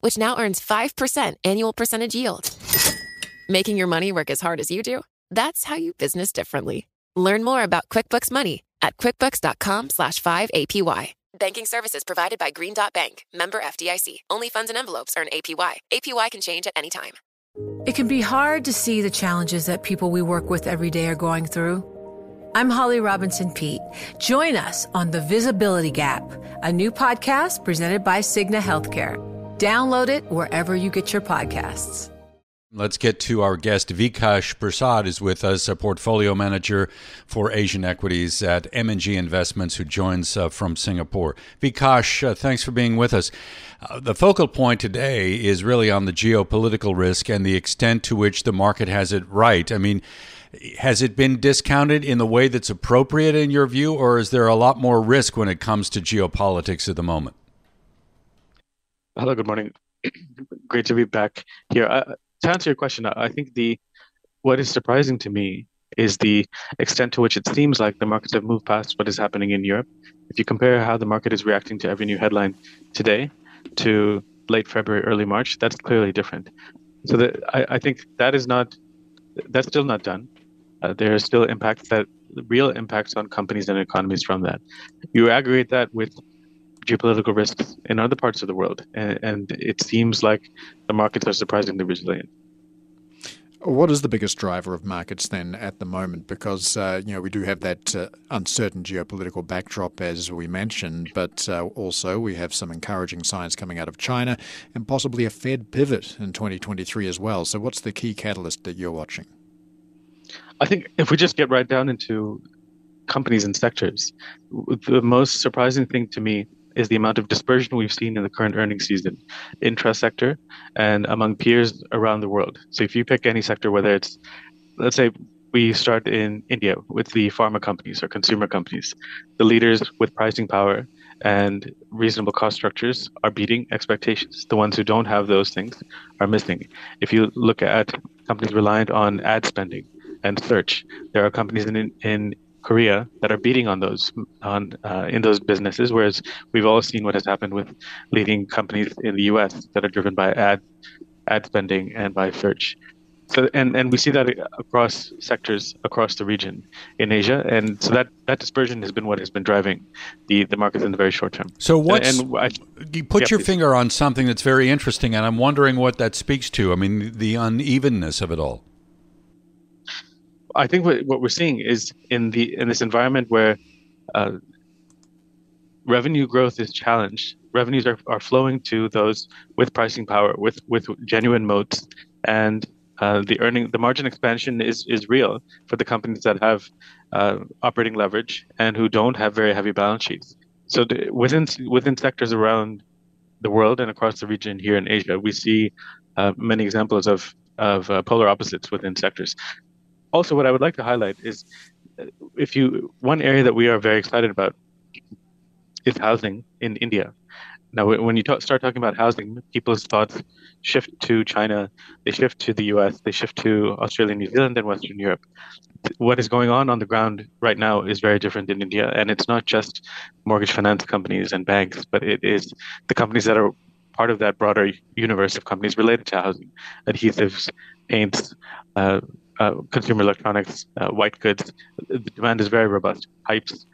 which now earns 5% annual percentage yield. Making your money work as hard as you do? That's how you business differently. Learn more about QuickBooks Money at quickbooks.com slash 5APY. Banking services provided by Green Dot Bank, member FDIC. Only funds and envelopes earn APY. APY can change at any time. It can be hard to see the challenges that people we work with every day are going through. I'm Holly Robinson Peete. Join us on The Visibility Gap, a new podcast presented by Cigna Healthcare. Download it wherever you get your podcasts. Let's get to our guest. Vikas Pershad is with us, a portfolio manager for Asian equities at M&G Investments, who joins uh, from Singapore. Vikash, uh, thanks for being with us. Uh, the focal point today is really on the geopolitical risk and the extent to which the market has it right. I mean, has it been discounted in the way that's appropriate in your view, or is there a lot more risk when it comes to geopolitics at the moment? Hello, good morning. Great to be back here. Uh, to answer your question, I think the what is surprising to me is the extent to which it seems like the markets have moved past what is happening in Europe. If you compare how the market is reacting to every new headline today to late February, early March, that's clearly different. So that I, I think that is not that's still not done. Uh, there are still impacts that real impacts on companies and economies from that. You aggregate that with geopolitical risks in other parts of the world, and, and it seems like the markets are surprisingly resilient. What is the biggest driver of markets then at the moment? Because uh, you know we do have that uh, uncertain geopolitical backdrop, as we mentioned, but uh, also we have some encouraging signs coming out of China and possibly a Fed pivot in 2023 as well. So, what's the key catalyst that you're watching? I think if we just get right down into companies and sectors, the most surprising thing to me is the amount of dispersion we've seen in the current earnings season intra-sector and among peers around the world. So if you pick any sector, whether it's, let's say, we start in India with the pharma companies or consumer companies, the leaders with pricing power and reasonable cost structures are beating expectations. The ones who don't have those things are missing. If you look at companies reliant on ad spending and search, there are companies in, in Korea that are beating on those on uh, in those businesses, whereas we've all seen what has happened with leading companies in the U.S. that are driven by ad ad spending and by search. So and and we see that across sectors across the region in Asia, and so that that dispersion has been what has been driving the the markets in the very short term. So what? And, and I, you put yeah, your please. finger on something that's very interesting, and I'm wondering what that speaks to. I mean, the unevenness of it all. I think what, what we're seeing is in the in this environment where uh, revenue growth is challenged, revenues are, are flowing to those with pricing power, with with genuine moats, and uh, the earning the margin expansion is is real for the companies that have uh, operating leverage and who don't have very heavy balance sheets. So the, within within sectors around the world and across the region here in Asia, we see uh, many examples of of uh, polar opposites within sectors also, what I would like to highlight is uh, if you one area that we are very excited about is housing in India. Now, when you talk, start talking about housing, people's thoughts shift to China, they shift to the U.S., they shift to Australia, New Zealand, and Western Europe. What is going on on the ground right now is very different in India, and it's not just mortgage finance companies and banks, but it is the companies that are part of that broader universe of companies related to housing, adhesives, paints, uh, uh, consumer electronics, uh, white goods. The demand is very robust. Pipes,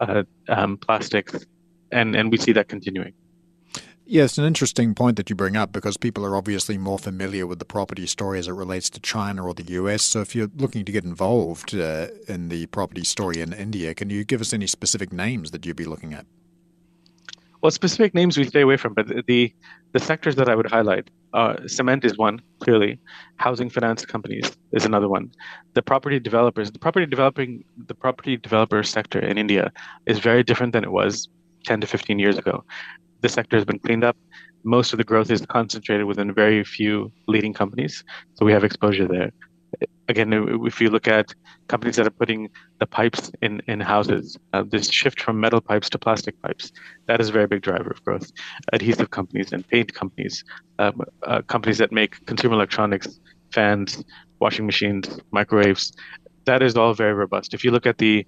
uh, um, plastics, and and we see that continuing. Yes, an interesting point that you bring up because people are obviously more familiar with the property story as it relates to China or the US. So, if you're looking to get involved uh, in the property story in India, can you give us any specific names that you'd be looking at? Well, specific names we stay away from, but the the sectors that I would highlight, uh, cement is one clearly. Housing finance companies is another one. The property developers, the property developing, the property developer sector in India is very different than it was 10 to 15 years ago. The sector has been cleaned up. most of the growth is concentrated within very few leading companies. So we have exposure there. Again, if you look at companies that are putting the pipes in, in houses, uh, this shift from metal pipes to plastic pipes, that is a very big driver of growth. Adhesive companies and paint companies, um, uh, companies that make consumer electronics, fans, washing machines, microwaves, that is all very robust. If you look at the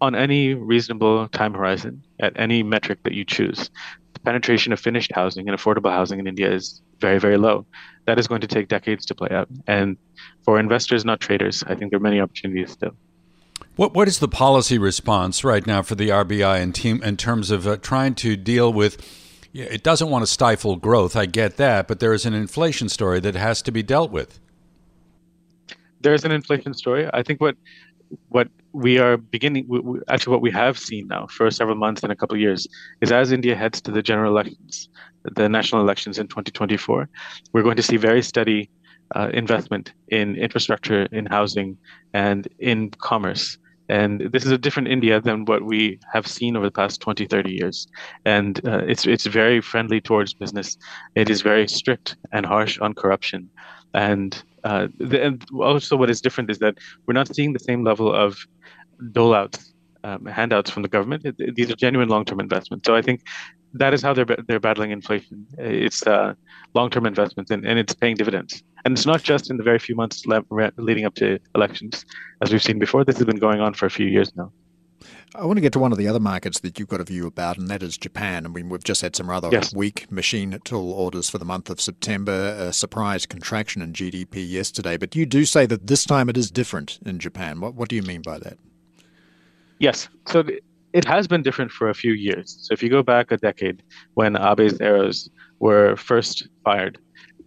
on any reasonable time horizon, at any metric that you choose, the penetration of finished housing and affordable housing in India is very, very low. That is going to take decades to play out. And for investors, not traders, I think there are many opportunities still. What what is the policy response right now for the RBI in team in terms of uh, trying to deal with? It doesn't want to stifle growth. I get that, but there is an inflation story that has to be dealt with. There is an inflation story. I think what what we are beginning, actually, what we have seen now for several months and a couple of years is as India heads to the general elections, the national elections in 2024, we're going to see very steady uh, investment in infrastructure, in housing, and in commerce. And this is a different India than what we have seen over the past 20, 30 years. And uh, it's, it's very friendly towards business. It is very strict and harsh on corruption. And uh, the, and also, what is different is that we're not seeing the same level of dole outs, um, handouts from the government. These are genuine long-term investments. So I think that is how they're they're battling inflation. It's uh, long-term investments, and, and it's paying dividends. And it's not just in the very few months le- leading up to elections, as we've seen before. This has been going on for a few years now. I want to get to one of the other markets that you've got a view about, and that is Japan. I mean, we've just had some rather yes. weak machine tool orders for the month of September, a surprise contraction in GDP yesterday. But you do say that this time it is different in Japan. What, what do you mean by that? Yes. So it has been different for a few years. So if you go back a decade when Abe's arrows were first fired,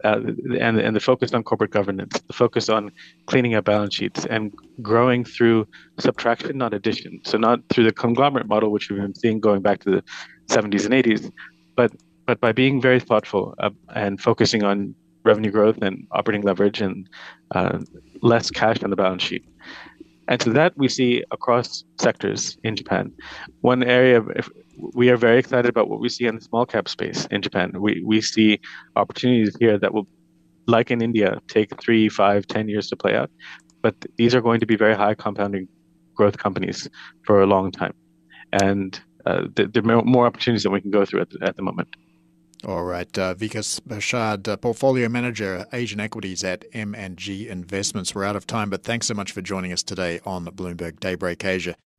uh, and and the focus on corporate governance, the focus on cleaning up balance sheets and growing through subtraction, not addition. So not through the conglomerate model, which we've been seeing going back to the 70s and 80s, but but by being very thoughtful uh, and focusing on revenue growth and operating leverage and uh, less cash on the balance sheet. And so that we see across sectors in Japan. One area, we are very excited about what we see in the small cap space in Japan. We, we see opportunities here that will, like in India, take three, five, ten years to play out. But these are going to be very high compounding growth companies for a long time. And uh, there are more opportunities that we can go through at the, at the moment. All right, uh, Vikas Pershad, uh, Portfolio Manager, Asian Equities at M&G Investments. We're out of time, but thanks so much for joining us today on Bloomberg Daybreak Asia.